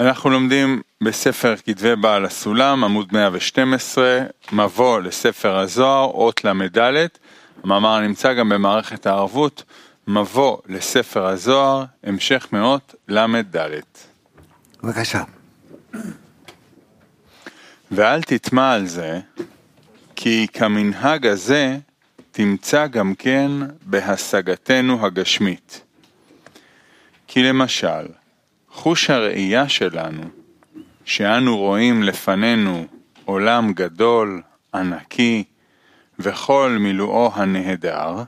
אנחנו לומדים בספר כתבי בעל הסולם, עמוד 112, מבוא לספר הזוהר, אות ל"ד. המאמר נמצא גם במערכת הערבות, מבוא לספר הזוהר, המשך מאות ל"ד. בבקשה. ואל תטמע על זה, כי כמנהג הזה תמצא גם כן בהשגתנו הגשמית. כי למשל, חוש הראייה שלנו, שאנו רואים לפנינו עולם גדול, ענקי, וכל מילואו הנהדר,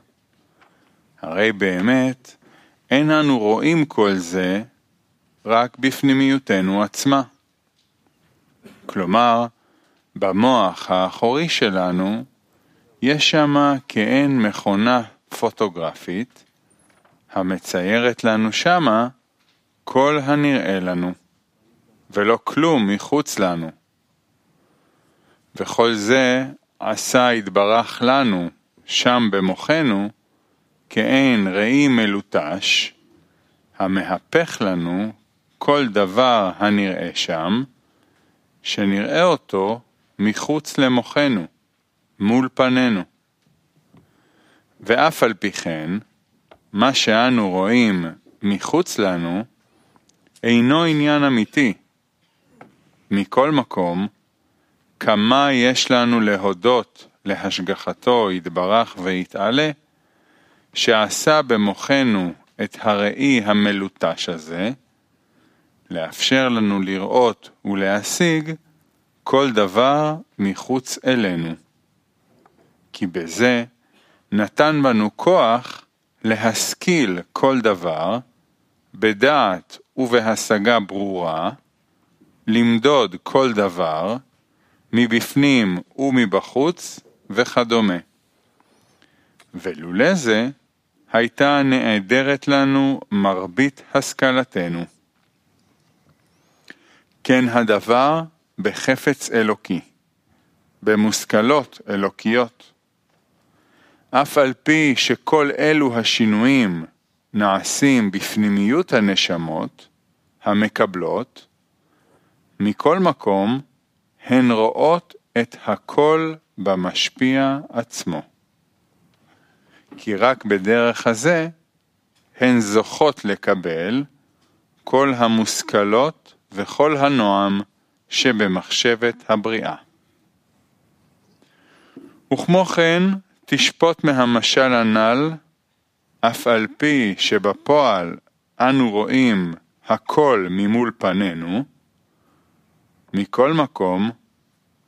הרי באמת אין אנו רואים כל זה רק בפנימיותנו עצמה. כלומר, במוח האחורי שלנו יש שמה כעין מכונה פוטוגרפית המציירת לנו שמה כל הנראה לנו, ולא כלום מחוץ לנו. וכל זה עשה יתברך לנו, שם במוחנו, כעין ראי מלוטש, המהפך לנו כל דבר הנראה שם, שנראה אותו מחוץ למוחנו, מול פנינו. ואף על פי כן, מה שאנו רואים מחוץ לנו, אינו עניין אמיתי. מכל מקום, כמה יש לנו להודות להשגחתו יתברך ויתעלה, שעשה במוחנו את הראי המלוטש הזה, לאפשר לנו לראות ולהשיג כל דבר מחוץ אלינו. כי בזה נתן בנו כוח להשכיל כל דבר, בדעת ובהשגה ברורה, למדוד כל דבר, מבפנים ומבחוץ וכדומה. ולולא זה, הייתה נעדרת לנו מרבית השכלתנו. כן הדבר בחפץ אלוקי, במושכלות אלוקיות. אף על פי שכל אלו השינויים נעשים בפנימיות הנשמות המקבלות, מכל מקום הן רואות את הכל במשפיע עצמו. כי רק בדרך הזה הן זוכות לקבל כל המושכלות וכל הנועם שבמחשבת הבריאה. וכמו כן, תשפוט מהמשל הנ"ל, אף על פי שבפועל אנו רואים הכל ממול פנינו, מכל מקום,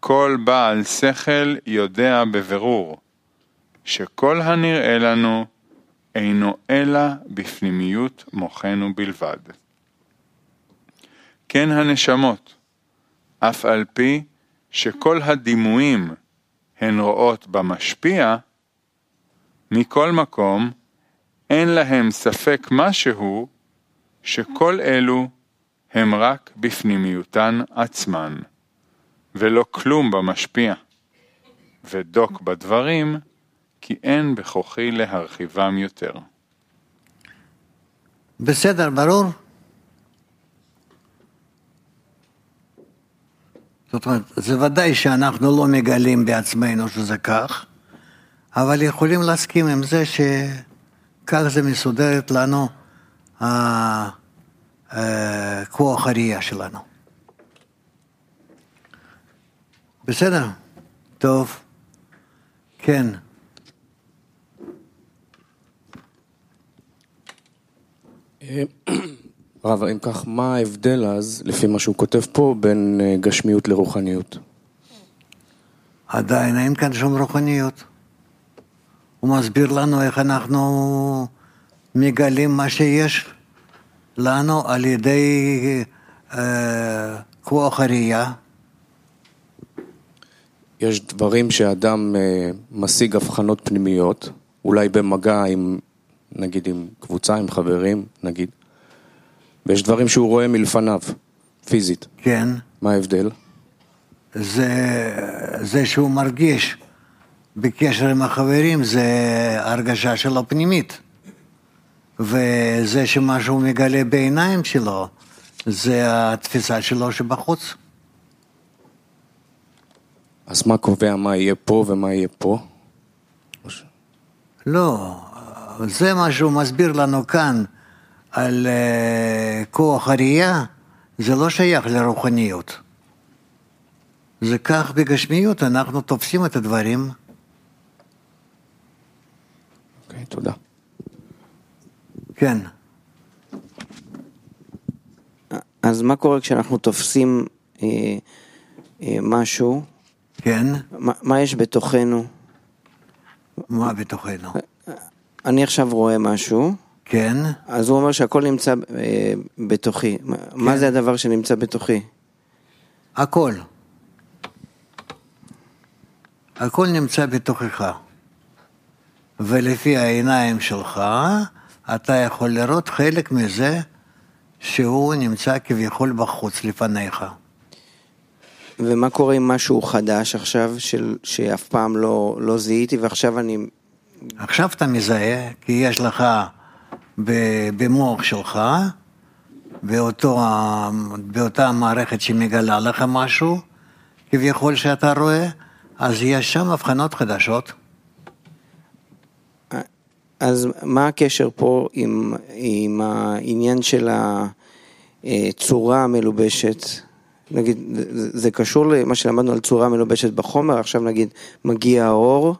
כל בעל שכל יודע בבירור שכל הנראה לנו אינו אלא בפנימיות מוחנו בלבד. כן הנשמות, אף על פי שכל הדימויים הן רואות במשפיע, מכל מקום אין להם ספק משהו שכל אלו הם רק בפנימיותן עצמן, ולא כלום במשפיע, ודוק בדברים, כי אין בכוחי להרחיבם יותר. בסדר, ברור? זאת אומרת, זה ודאי שאנחנו לא מגלים בעצמנו שזה כך, אבל יכולים להסכים עם זה שכך זה מסודרת לנו הכוח הראייה שלנו. בסדר? טוב. כן. רב, אם כך, מה ההבדל אז, לפי מה שהוא כותב פה, בין אה, גשמיות לרוחניות? עדיין אין כאן שום רוחניות. הוא מסביר לנו איך אנחנו מגלים מה שיש לנו על ידי אה, כוח הראייה. יש דברים שאדם אה, משיג הבחנות פנימיות, אולי במגע עם, נגיד עם קבוצה, עם חברים, נגיד, ויש דברים שהוא רואה מלפניו, פיזית. כן. מה ההבדל? זה, זה שהוא מרגיש בקשר עם החברים, זה הרגשה שלו פנימית. וזה שמה שהוא מגלה בעיניים שלו, זה התפיסה שלו שבחוץ. אז מה קובע מה יהיה פה ומה יהיה פה? לא, זה מה שהוא מסביר לנו כאן על uh, כוח הראייה, זה לא שייך לרוחניות. זה כך בגשמיות, אנחנו תופסים את הדברים. אוקיי, תודה. כן. אז מה קורה כשאנחנו תופסים אה, אה, משהו, כן, מה, מה יש בתוכנו? מה בתוכנו? אני עכשיו רואה משהו, כן, אז הוא אומר שהכל נמצא אה, בתוכי. מה- מה זה הדבר שנמצא בתוכי? הכל. הכל נמצא בתוכך. ולפי העיניים שלך, אתה יכול לראות חלק מזה שהוא נמצא כביכול בחוץ לפניך. ומה קורה עם משהו חדש עכשיו, של, שאף פעם לא, לא זיהיתי, ועכשיו אני... עכשיו אתה מזהה, כי יש לך במוח שלך, באותו, באותה מערכת שמגלה לך משהו, כביכול שאתה רואה, אז יש שם הבחנות חדשות. אז מה הקשר פה עם, עם העניין של הצורה המלובשת? נגיד, זה, קשור למה שלמדנו על צורה מלובשת בחומר, עכשיו נגיד מגיע האור,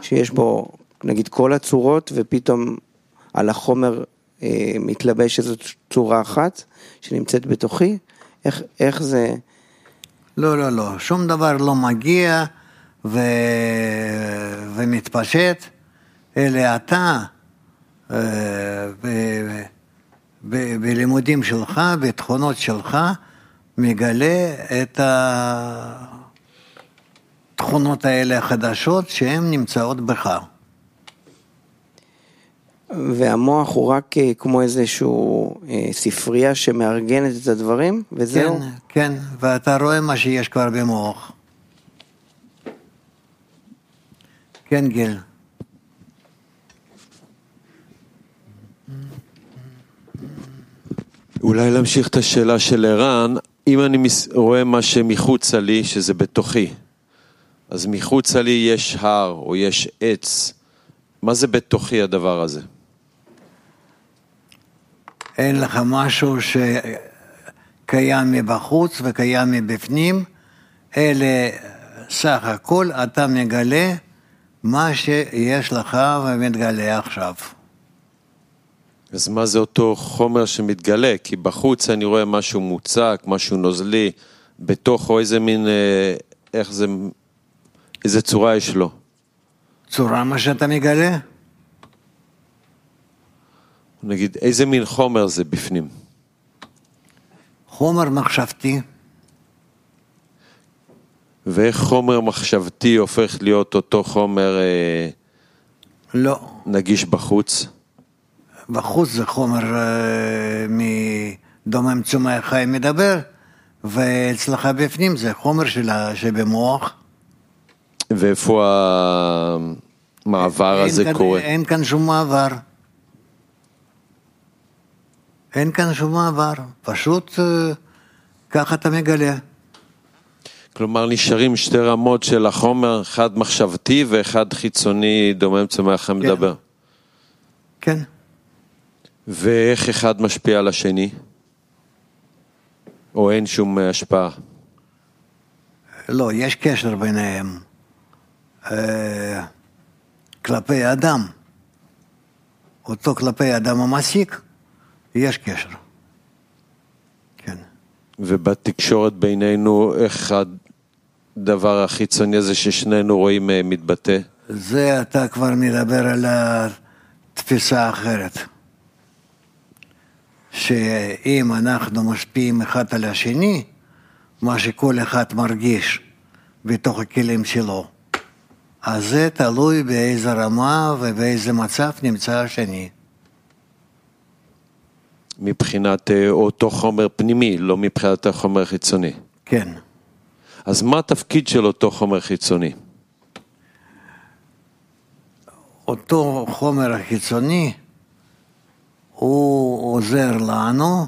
שיש בו נגיד כל הצורות, ופתאום על החומר אה, מתלבש איזו צורה אחת שנמצאת בתוכי, איך, איך זה... לא, לא, לא, שום דבר לא מגיע ו... ומתפשט, אלא אתה אה, ב... ב... בלימודים שלך, בתכונות שלך, מגלה את התכונות האלה החדשות שהן נמצאות בך. והמוח הוא רק אה, כמו איזשהו אה, ספרייה שמארגנת את הדברים, וזהו? כן, כן, ואתה רואה מה שיש כבר במוח. כן, גיל. אולי להמשיך את השאלה של ערן, אם אני רואה מה שמחוצה לי, שזה בתוכי, אז מחוצה לי יש הר או יש עץ, מה זה בתוכי הדבר הזה? אין לך משהו שקיים מבחוץ וקיים מבפנים, אלא סך הכל אתה מגלה מה שיש לך ומתגלה עכשיו. אז מה זה אותו חומר שמתגלה? כי בחוץ אני רואה משהו מוצק, משהו נוזלי, בתוכו איזה מין, אה, איך זה, איזה צורה יש לו. צורה מה שאתה מגלה? נגיד, איזה מין חומר זה בפנים? חומר מחשבתי, ואיך חומר מחשבתי הופך להיות אותו חומר אה, לא. נגיש בחוץ? בחוץ זה חומר אה, מדומם צומח חי מדבר, ואצלך בפנים זה חומר שלה, שבמוח. ואיפה המעבר אין הזה כאן, קורה? אין כאן שום מעבר. אין כאן שום מעבר, פשוט אה, ככה אתה מגלה. כלומר, נשארים שתי רמות של החומר, אחד מחשבתי ואחד חיצוני, דומם צומח המדבר. כן. ואיך אחד משפיע על השני? או אין שום השפעה? לא, יש קשר ביניהם. אה, כלפי האדם, אותו כלפי האדם המעסיק, יש קשר. כן. ובתקשורת בינינו, איך הדבר החיצוני הזה ששנינו רואים אה, מתבטא? זה אתה כבר מדבר על התפיסה האחרת. שאם אנחנו משפיעים אחד על השני, מה שכל אחד מרגיש בתוך הכלים שלו, אז זה תלוי באיזה רמה ובאיזה מצב נמצא השני. מבחינת אה, אותו חומר פנימי, לא מבחינת החומר החיצוני. כן. אז מה התפקיד של אותו חומר חיצוני? אותו חומר החיצוני, הוא עוזר לנו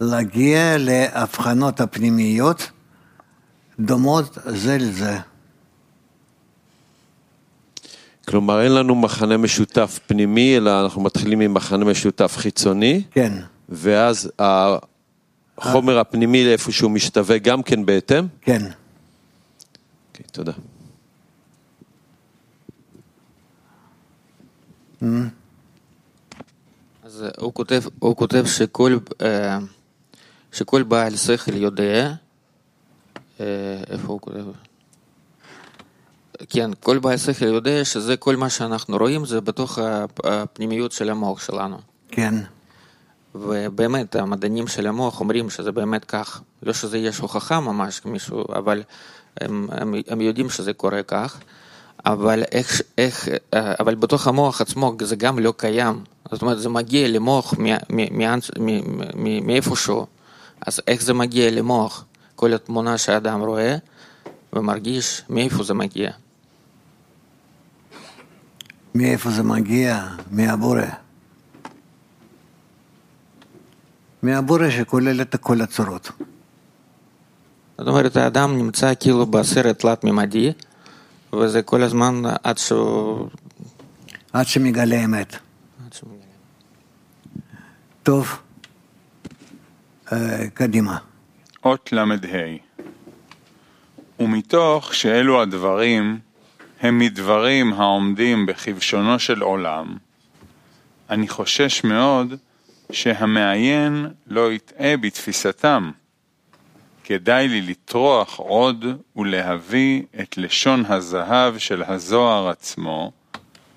להגיע להבחנות הפנימיות דומות זה לזה. כלומר, אין לנו מחנה משותף פנימי, אלא אנחנו מתחילים עם מחנה משותף חיצוני, כן, ואז החומר הפנימי לאיפשהו משתווה גם כן בהתאם? כן. אוקיי, תודה. אז הוא כותב, הוא כותב שכל, אה, שכל בעל שכל יודע, אה, איפה הוא כותב? כן, כל בעל שכל יודע שזה כל מה שאנחנו רואים זה בתוך הפנימיות של המוח שלנו. כן, ובאמת, המדענים של המוח אומרים שזה באמת כך. לא שזה יש הוכחה ממש, מישהו, אבל הם, הם, הם יודעים שזה קורה כך. אבל, איך, איך, אה, אבל בתוך המוח עצמו זה גם לא קיים. זאת אומרת, זה מגיע למוח מאיפשהו. אז איך זה מגיע למוח? כל התמונה שאדם רואה ומרגיש, מאיפה זה מגיע? מאיפה זה מגיע? מהבורא. מהבורא שכולל את כל הצורות. זאת אומרת, האדם נמצא כאילו בסרט תלת-ממדי, וזה כל הזמן עד שהוא... עד שמגלה אמת. עד שהוא מגלה. טוב, אה, קדימה. אות ל"ה ומתוך שאלו הדברים הם מדברים העומדים בכבשונו של עולם, אני חושש מאוד שהמעיין לא יטעה בתפיסתם. כדאי לי לטרוח עוד ולהביא את לשון הזהב של הזוהר עצמו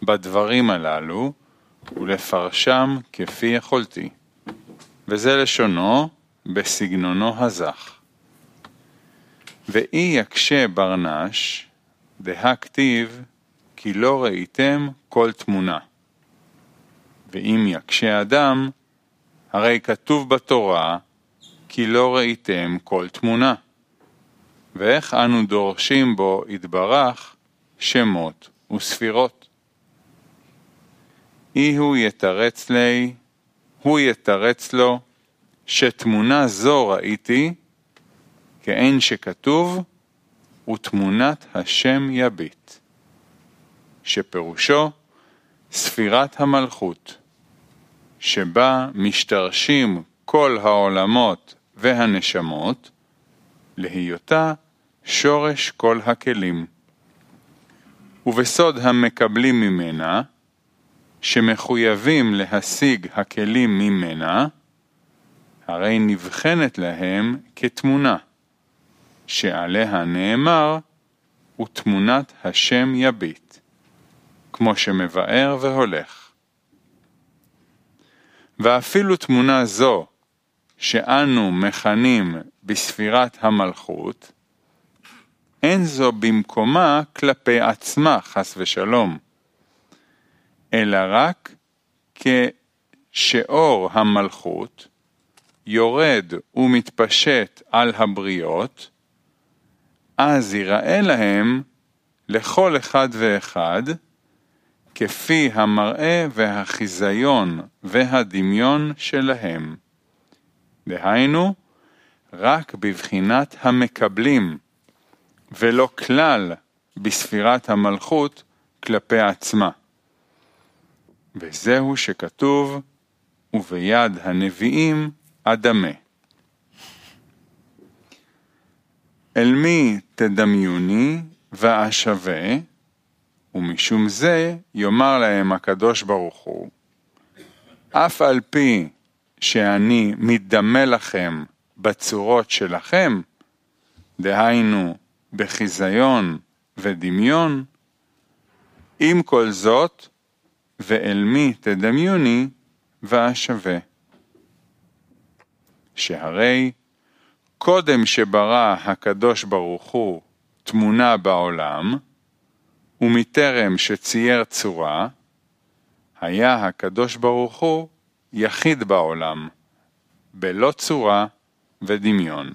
בדברים הללו ולפרשם כפי יכולתי. וזה לשונו בסגנונו הזך. ואי יקשה ברנש, דהכתיב כי לא ראיתם כל תמונה. ואם יקשה אדם, הרי כתוב בתורה כי לא ראיתם כל תמונה. ואיך אנו דורשים בו יתברך שמות וספירות. אי הוא יתרץ לי, הוא יתרץ לו, שתמונה זו ראיתי, כאין שכתוב, ותמונת השם יביט, שפירושו ספירת המלכות, שבה משתרשים כל העולמות והנשמות, להיותה שורש כל הכלים. ובסוד המקבלים ממנה, שמחויבים להשיג הכלים ממנה, הרי נבחנת להם כתמונה, שעליה נאמר, ותמונת השם יביט, כמו שמבאר והולך. ואפילו תמונה זו, שאנו מכנים בספירת המלכות, אין זו במקומה כלפי עצמה, חס ושלום, אלא רק כשאור המלכות יורד ומתפשט על הבריות, אז ייראה להם, לכל אחד ואחד, כפי המראה והחיזיון והדמיון שלהם. דהיינו, רק בבחינת המקבלים, ולא כלל בספירת המלכות כלפי עצמה. וזהו שכתוב, וביד הנביאים אדמה. אל מי תדמיוני ואשווה, ומשום זה יאמר להם הקדוש ברוך הוא, אף על פי שאני מתדמה לכם בצורות שלכם, דהיינו בחיזיון ודמיון, עם כל זאת, ואל מי תדמיוני ואשווה. שהרי קודם שברא הקדוש ברוך הוא תמונה בעולם, ומטרם שצייר צורה, היה הקדוש ברוך הוא יחיד בעולם, בלא צורה ודמיון.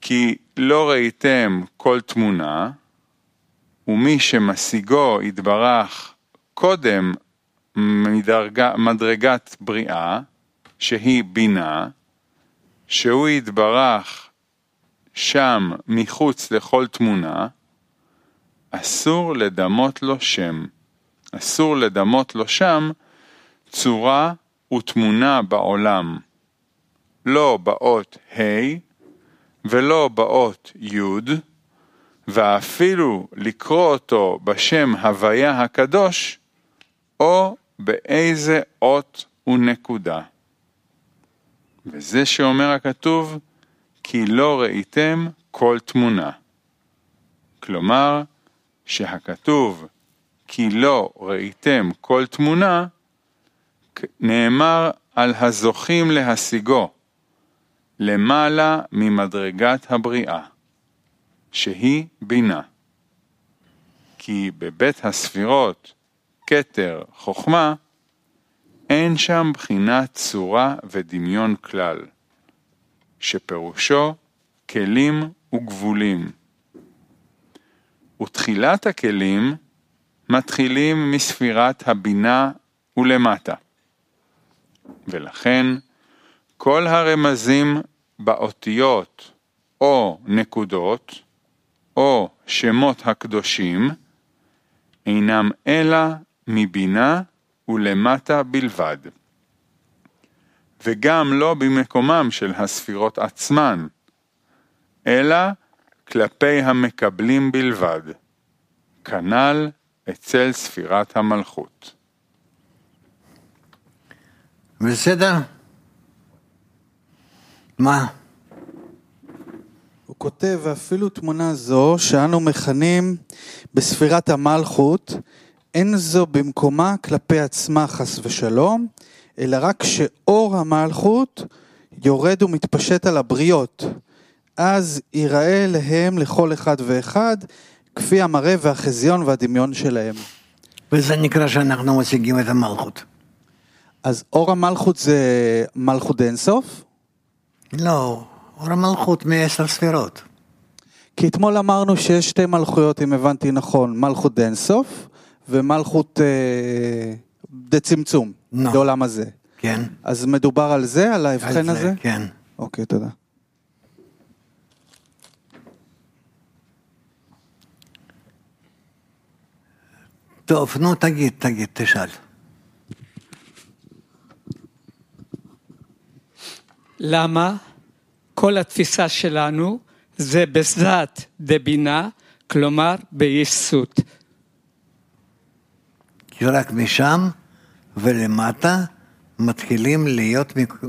כי לא ראיתם כל תמונה, ומי שמשיגו יתברך קודם מדרגה, מדרגת בריאה, שהיא בינה, שהוא יתברך שם מחוץ לכל תמונה, אסור לדמות לו שם. אסור לדמות לו שם צורה ותמונה בעולם. לא באות ה' ולא באות י', ואפילו לקרוא אותו בשם הוויה הקדוש, או באיזה אות ונקודה. וזה שאומר הכתוב, כי לא ראיתם כל תמונה. כלומר, שהכתוב כי לא ראיתם כל תמונה, נאמר על הזוכים להשיגו, למעלה ממדרגת הבריאה, שהיא בינה. כי בבית הספירות, כתר, חוכמה, אין שם בחינת צורה ודמיון כלל, שפירושו כלים וגבולים. ותחילת הכלים מתחילים מספירת הבינה ולמטה. ולכן, כל הרמזים באותיות או נקודות, או שמות הקדושים, אינם אלא מבינה ולמטה בלבד. וגם לא במקומם של הספירות עצמן, אלא כלפי המקבלים בלבד. כנ"ל אצל ספירת המלכות. בסדר? מה? הוא כותב, ואפילו תמונה זו שאנו מכנים בספירת המלכות, אין זו במקומה כלפי עצמה חס ושלום, אלא רק שאור המלכות יורד ומתפשט על הבריות. אז ייראה להם לכל אחד ואחד כפי המראה והחזיון והדמיון שלהם. וזה נקרא שאנחנו משיגים את המלכות. אז אור המלכות זה מלכות אינסוף? לא, אור המלכות מעשר ספירות. כי אתמול אמרנו שיש שתי מלכויות, אם הבנתי נכון, מלכות אינסוף ומלכות אה, דצמצום, נכון. לעולם הזה. כן. אז מדובר על זה, על ההבחן על הזה? כן. אוקיי, תודה. טוב, נו תגיד, תגיד, תשאל. למה כל התפיסה שלנו זה בזת דבינה, כלומר ביסות. כי רק משם ולמטה מתחילים להיות מק-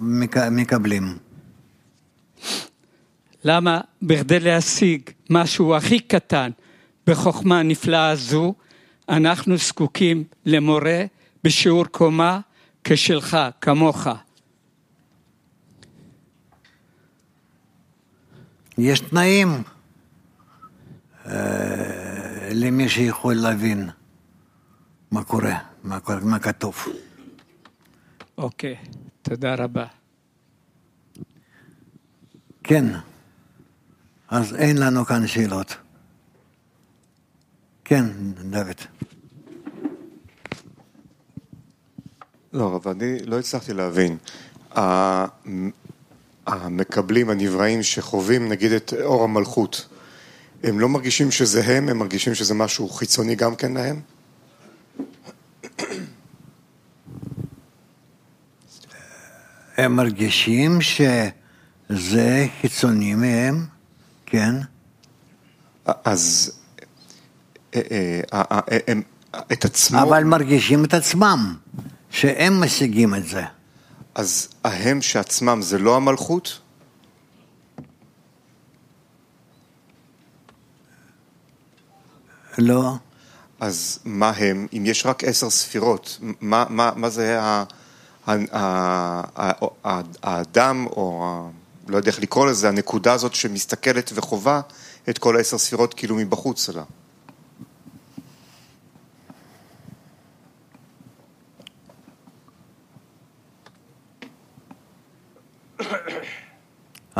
מק- מקבלים. למה בכדי להשיג משהו הכי קטן בחוכמה הנפלאה הזו, אנחנו זקוקים למורה בשיעור קומה כשלך, כמוך. יש תנאים אה, למי שיכול להבין מה קורה, מה, מה כתוב. אוקיי, תודה רבה. כן, אז אין לנו כאן שאלות. כן, דוד. לא, אבל אני לא הצלחתי להבין. המקבלים, הנבראים, שחווים נגיד את אור המלכות, הם לא מרגישים שזה הם, הם מרגישים שזה משהו חיצוני גם כן להם? הם מרגישים שזה חיצוני מהם, כן? אז אה, אה, אה, אה, הם- את עצמו, אבל מרגישים את עצמם, שהם משיגים את זה. אז ההם שעצמם זה לא המלכות? לא, אז מה הם, אם יש רק עשר ספירות, מה, מה, מה זה ה, ה, ה, ה, ה, האדם, או ה, לא יודע איך לקרוא לזה, הנקודה הזאת שמסתכלת וחווה את כל העשר ספירות כאילו מבחוץ שלה?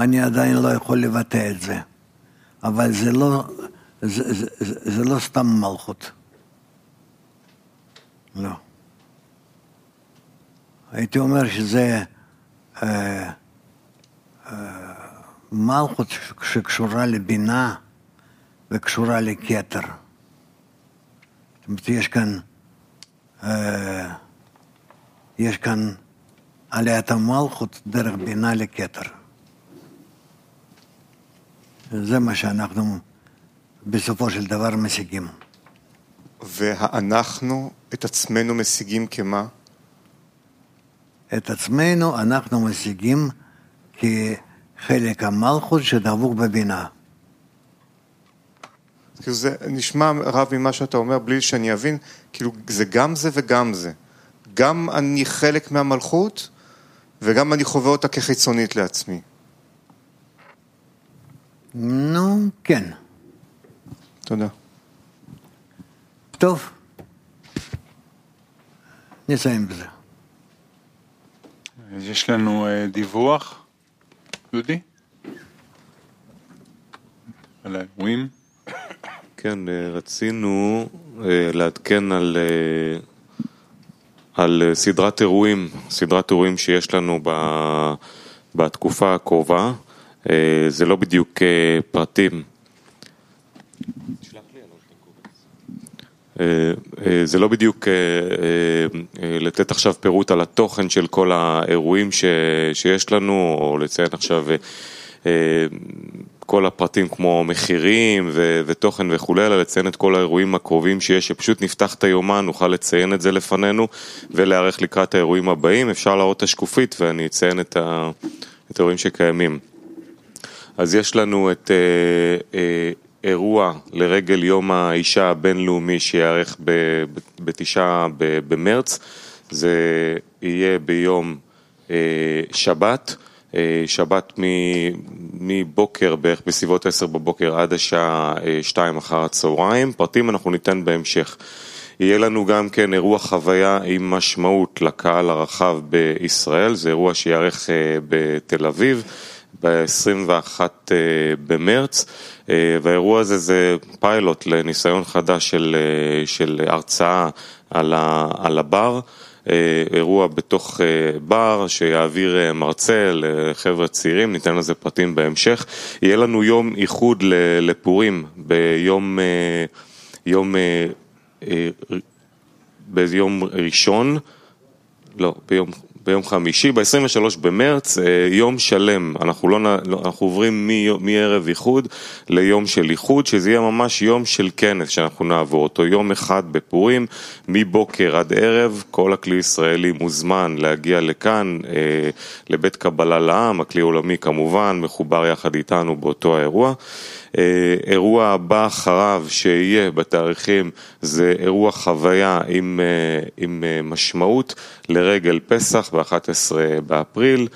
אני עדיין לא יכול לבטא את זה. אבל זה לא, זה, זה, זה, זה לא סתם מלכות. לא. הייתי אומר שזה אה, אה, מלכות שקשורה לבינה וקשורה לכתר. זאת אומרת, יש כאן, אה, יש כאן עליית המלכות דרך בינה לכתר. זה מה שאנחנו בסופו של דבר משיגים. והאנחנו את עצמנו משיגים כמה? את עצמנו אנחנו משיגים כחלק המלכות שדבוק בבינה. כאילו זה נשמע רב ממה שאתה אומר בלי שאני אבין, כאילו זה גם זה וגם זה. גם אני חלק מהמלכות וגם אני חווה אותה כחיצונית לעצמי. נו, כן. תודה. טוב. נסיים בזה. יש לנו אה, דיווח, דודי? על האירועים? כן, אה, רצינו אה, לעדכן על, על סדרת אירועים, סדרת אירועים שיש לנו ב, בתקופה הקרובה. אה, זה לא בדיוק אה, פרטים. אה, זה לא בדיוק לתת עכשיו פירוט על התוכן של כל האירועים שיש לנו, או לציין עכשיו כל הפרטים כמו מחירים ותוכן וכולי, אלא לציין את כל האירועים הקרובים שיש, שפשוט נפתח את היומן, נוכל לציין את זה לפנינו ולהיערך לקראת האירועים הבאים. אפשר להראות את השקופית ואני אציין את האירועים שקיימים. אז יש לנו את אה, אה, אירוע לרגל יום האישה הבינלאומי ב- בתשעה במרץ, זה יהיה ביום אה, שבת. אה, שבת מבוקר בערך בסביבות 10 בבוקר עד השעה 2 אחר הצהריים, פרטים אנחנו ניתן בהמשך. יהיה לנו גם כן אירוע חוויה עם משמעות לקהל הרחב בישראל, זה אירוע שיארך אה, בתל אביב ב-21 במרץ, אה, והאירוע הזה זה פיילוט לניסיון חדש של, אה, של הרצאה על, ה, על הבר. אה, אירוע בתוך אה, בר שיעביר אה, מרצה לחבר'ה צעירים, ניתן לזה פרטים בהמשך. יהיה לנו יום איחוד לפורים ביום יום, ביום ראשון, לא, ביום, ביום חמישי, ב-23 במרץ, יום שלם, אנחנו, לא, אנחנו עוברים מערב איחוד ליום של איחוד, שזה יהיה ממש יום של כנס שאנחנו נעבור אותו, יום אחד בפורים, מבוקר עד ערב, כל הכלי ישראלי מוזמן להגיע לכאן, אה, לבית קבלה לעם, הכלי העולמי כמובן, מחובר יחד איתנו באותו האירוע. אירוע הבא אחריו שיהיה בתאריכים זה אירוע חוויה עם, עם משמעות לרגל פסח ב-11 באפריל.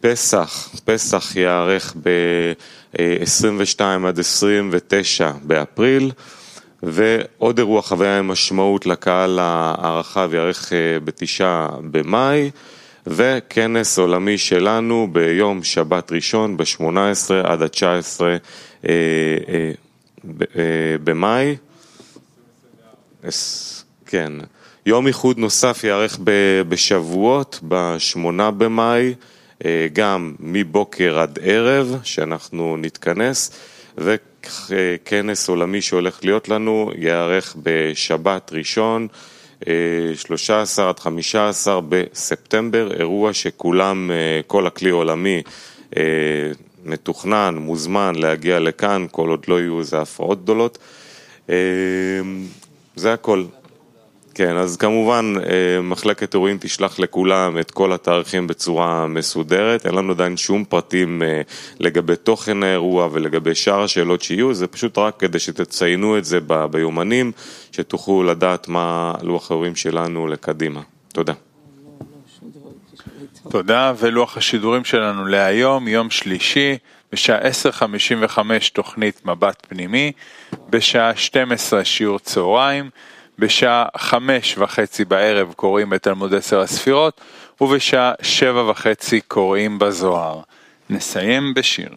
פסח, פסח ייערך ב-22 עד 29 באפריל. ועוד אירוע חוויה עם משמעות לקהל הרחב ייערך בתשעה במאי. וכנס עולמי שלנו ביום שבת ראשון ב-18 עד ה-19 אה, אה, אה, במאי. כן. יום איחוד נוסף ייערך בשבועות, ב-8 במאי, גם מבוקר עד ערב, שאנחנו נתכנס, וכנס עולמי שהולך להיות לנו ייערך בשבת ראשון, 13 עד 15 בספטמבר, אירוע שכולם, כל הכלי העולמי מתוכנן, מוזמן להגיע לכאן, כל עוד לא יהיו איזה הפרעות גדולות. אה, זה הכל. כן, אז כמובן אה, מחלקת אירועים תשלח לכולם את כל התאריכים בצורה מסודרת, אין לנו עדיין שום פרטים אה, לגבי תוכן האירוע ולגבי שאר השאלות שיהיו, זה פשוט רק כדי שתציינו את זה ביומנים, שתוכלו לדעת מה לוח האירועים שלנו לקדימה. תודה. תודה, ולוח השידורים שלנו להיום, יום שלישי, בשעה 10:55 תוכנית מבט פנימי, בשעה 12 שיעור צהריים, בשעה חמש וחצי בערב קוראים את תלמוד עשר הספירות, ובשעה שבע וחצי קוראים בזוהר. נסיים בשיר.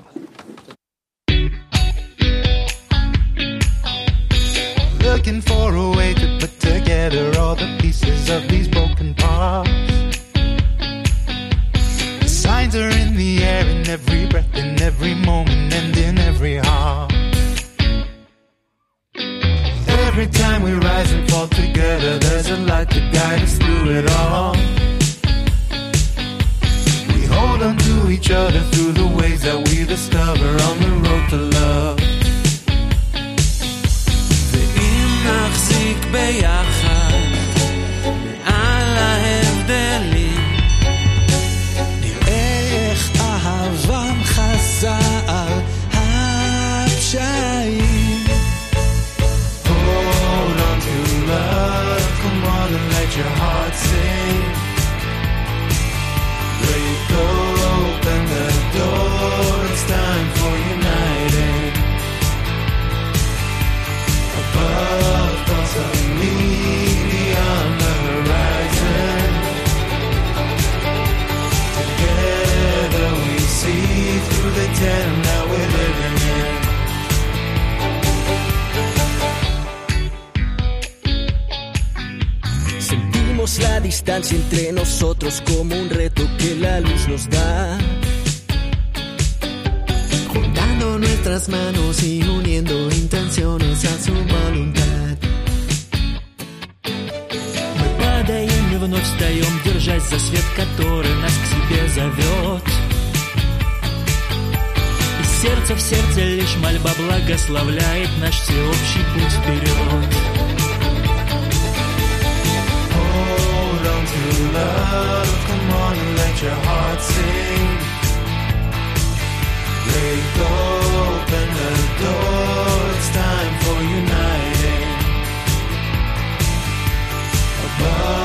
Looking for a way to put together all the pieces of these broken parts every moment and in every heart. Every time we rise and fall together, there's a light to guide us through it all. We hold on to each other through the ways that we discover on the road to love. ואם נחזיק ביחד цепляясь за свет, который нас к себе зовет. И сердце в сердце лишь мольба благословляет наш всеобщий путь вперед. Love,